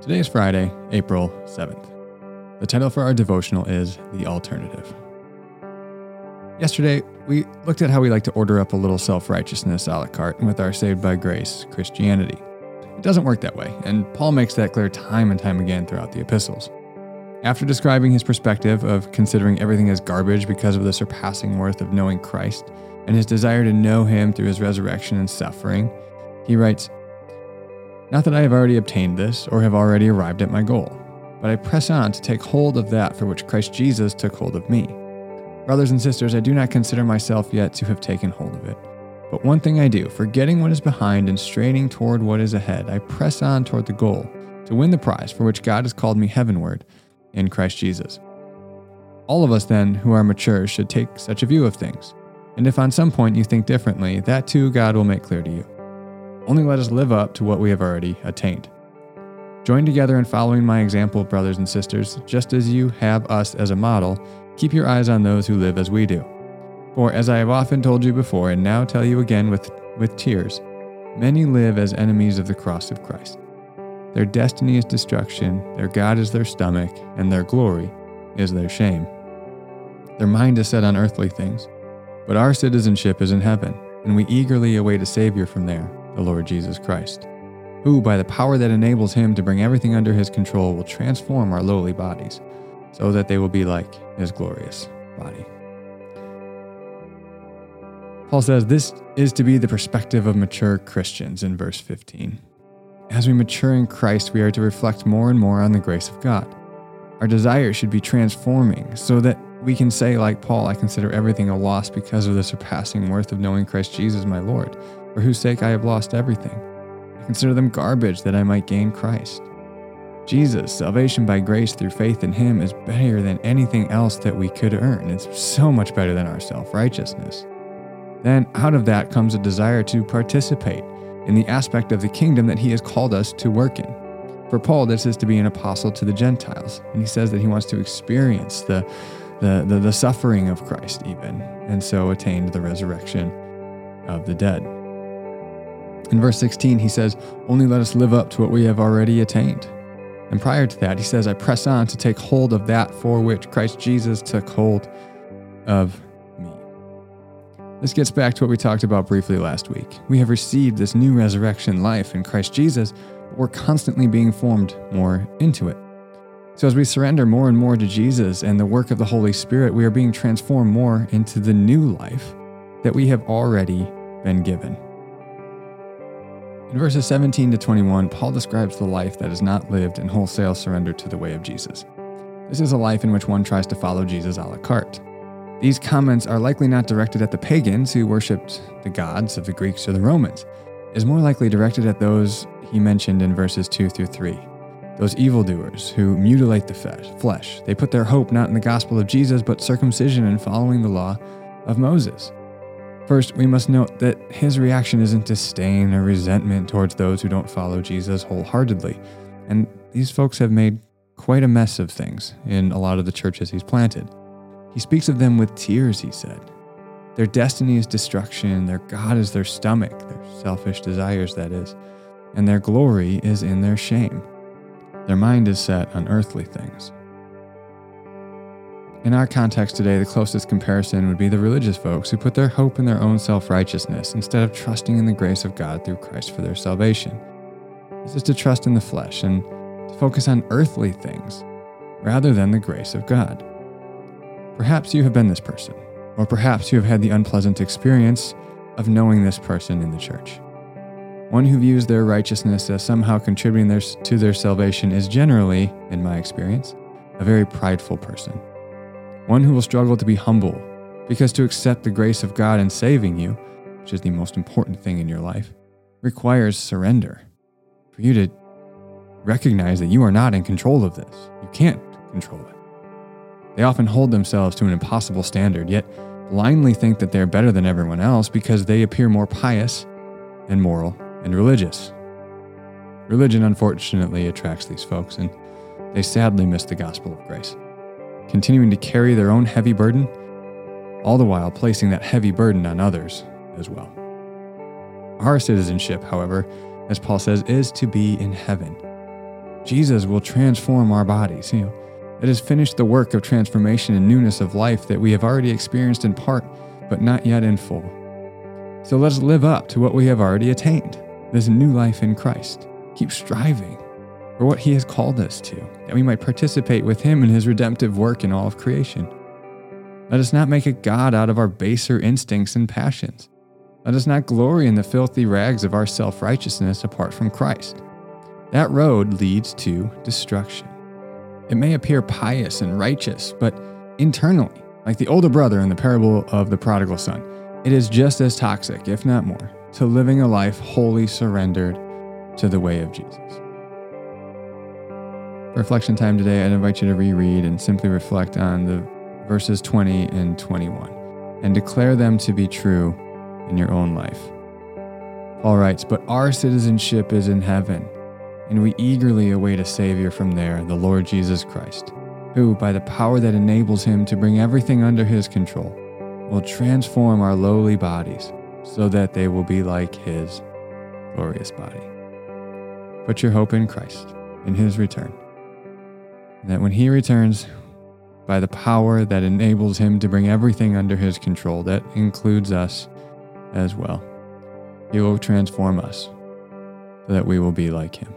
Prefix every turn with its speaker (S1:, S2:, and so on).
S1: Today is Friday, April 7th. The title for our devotional is The Alternative. Yesterday, we looked at how we like to order up a little self righteousness a la carte with our saved by grace Christianity. It doesn't work that way, and Paul makes that clear time and time again throughout the epistles. After describing his perspective of considering everything as garbage because of the surpassing worth of knowing Christ and his desire to know him through his resurrection and suffering, he writes, Not that I have already obtained this or have already arrived at my goal, but I press on to take hold of that for which Christ Jesus took hold of me. Brothers and sisters, I do not consider myself yet to have taken hold of it. But one thing I do, forgetting what is behind and straining toward what is ahead, I press on toward the goal, to win the prize for which God has called me heavenward in Christ Jesus. All of us, then, who are mature, should take such a view of things. And if on some point you think differently, that too God will make clear to you. Only let us live up to what we have already attained. Join together in following my example, brothers and sisters, just as you have us as a model. Keep your eyes on those who live as we do. For as I have often told you before, and now tell you again with, with tears, many live as enemies of the cross of Christ. Their destiny is destruction, their God is their stomach, and their glory is their shame. Their mind is set on earthly things, but our citizenship is in heaven, and we eagerly await a Savior from there, the Lord Jesus Christ, who, by the power that enables him to bring everything under his control, will transform our lowly bodies, so that they will be like his glorious body. Paul says this is to be the perspective of mature Christians in verse 15. As we mature in Christ, we are to reflect more and more on the grace of God. Our desire should be transforming so that we can say, like Paul, I consider everything a loss because of the surpassing worth of knowing Christ Jesus my Lord, for whose sake I have lost everything. I consider them garbage that I might gain Christ. Jesus, salvation by grace through faith in Him, is better than anything else that we could earn. It's so much better than our self righteousness. Then, out of that comes a desire to participate in the aspect of the kingdom that he has called us to work in. For Paul, this is to be an apostle to the Gentiles, and he says that he wants to experience the, the, the, the suffering of Christ, even, and so attained the resurrection of the dead. In verse 16, he says, Only let us live up to what we have already attained. And prior to that, he says, I press on to take hold of that for which Christ Jesus took hold of me. this gets back to what we talked about briefly last week. We have received this new resurrection life in Christ Jesus, but we're constantly being formed more into it. So, as we surrender more and more to Jesus and the work of the Holy Spirit, we are being transformed more into the new life that we have already been given. In verses 17 to 21, Paul describes the life that is not lived in wholesale surrender to the way of Jesus. This is a life in which one tries to follow Jesus a la carte. These comments are likely not directed at the pagans who worshipped the gods of the Greeks or the Romans. It is more likely directed at those he mentioned in verses 2 through 3. Those evildoers who mutilate the flesh. They put their hope not in the gospel of Jesus, but circumcision and following the law of Moses. First, we must note that his reaction isn't disdain or resentment towards those who don't follow Jesus wholeheartedly. And these folks have made quite a mess of things in a lot of the churches he's planted. He speaks of them with tears, he said. Their destiny is destruction, their God is their stomach, their selfish desires, that is, and their glory is in their shame. Their mind is set on earthly things. In our context today, the closest comparison would be the religious folks who put their hope in their own self righteousness instead of trusting in the grace of God through Christ for their salvation. This is to trust in the flesh and to focus on earthly things rather than the grace of God. Perhaps you have been this person, or perhaps you have had the unpleasant experience of knowing this person in the church. One who views their righteousness as somehow contributing their, to their salvation is generally, in my experience, a very prideful person. One who will struggle to be humble, because to accept the grace of God in saving you, which is the most important thing in your life, requires surrender. For you to recognize that you are not in control of this. You can't control it. They often hold themselves to an impossible standard, yet blindly think that they're better than everyone else because they appear more pious and moral and religious. Religion, unfortunately, attracts these folks, and they sadly miss the gospel of grace, continuing to carry their own heavy burden, all the while placing that heavy burden on others as well. Our citizenship, however, as Paul says, is to be in heaven. Jesus will transform our bodies. You know, it has finished the work of transformation and newness of life that we have already experienced in part, but not yet in full. So let us live up to what we have already attained this new life in Christ. Keep striving for what He has called us to, that we might participate with Him in His redemptive work in all of creation. Let us not make a God out of our baser instincts and passions. Let us not glory in the filthy rags of our self righteousness apart from Christ. That road leads to destruction. It may appear pious and righteous, but internally, like the older brother in the parable of the prodigal son, it is just as toxic, if not more, to living a life wholly surrendered to the way of Jesus. Reflection time today, I'd invite you to reread and simply reflect on the verses 20 and 21 and declare them to be true in your own life. Paul writes, But our citizenship is in heaven, and we eagerly await a Savior from there, the Lord Jesus Christ, who, by the power that enables him to bring everything under his control, will transform our lowly bodies so that they will be like his glorious body. Put your hope in Christ, in his return. And that when he returns, by the power that enables him to bring everything under his control, that includes us as well, he will transform us so that we will be like him.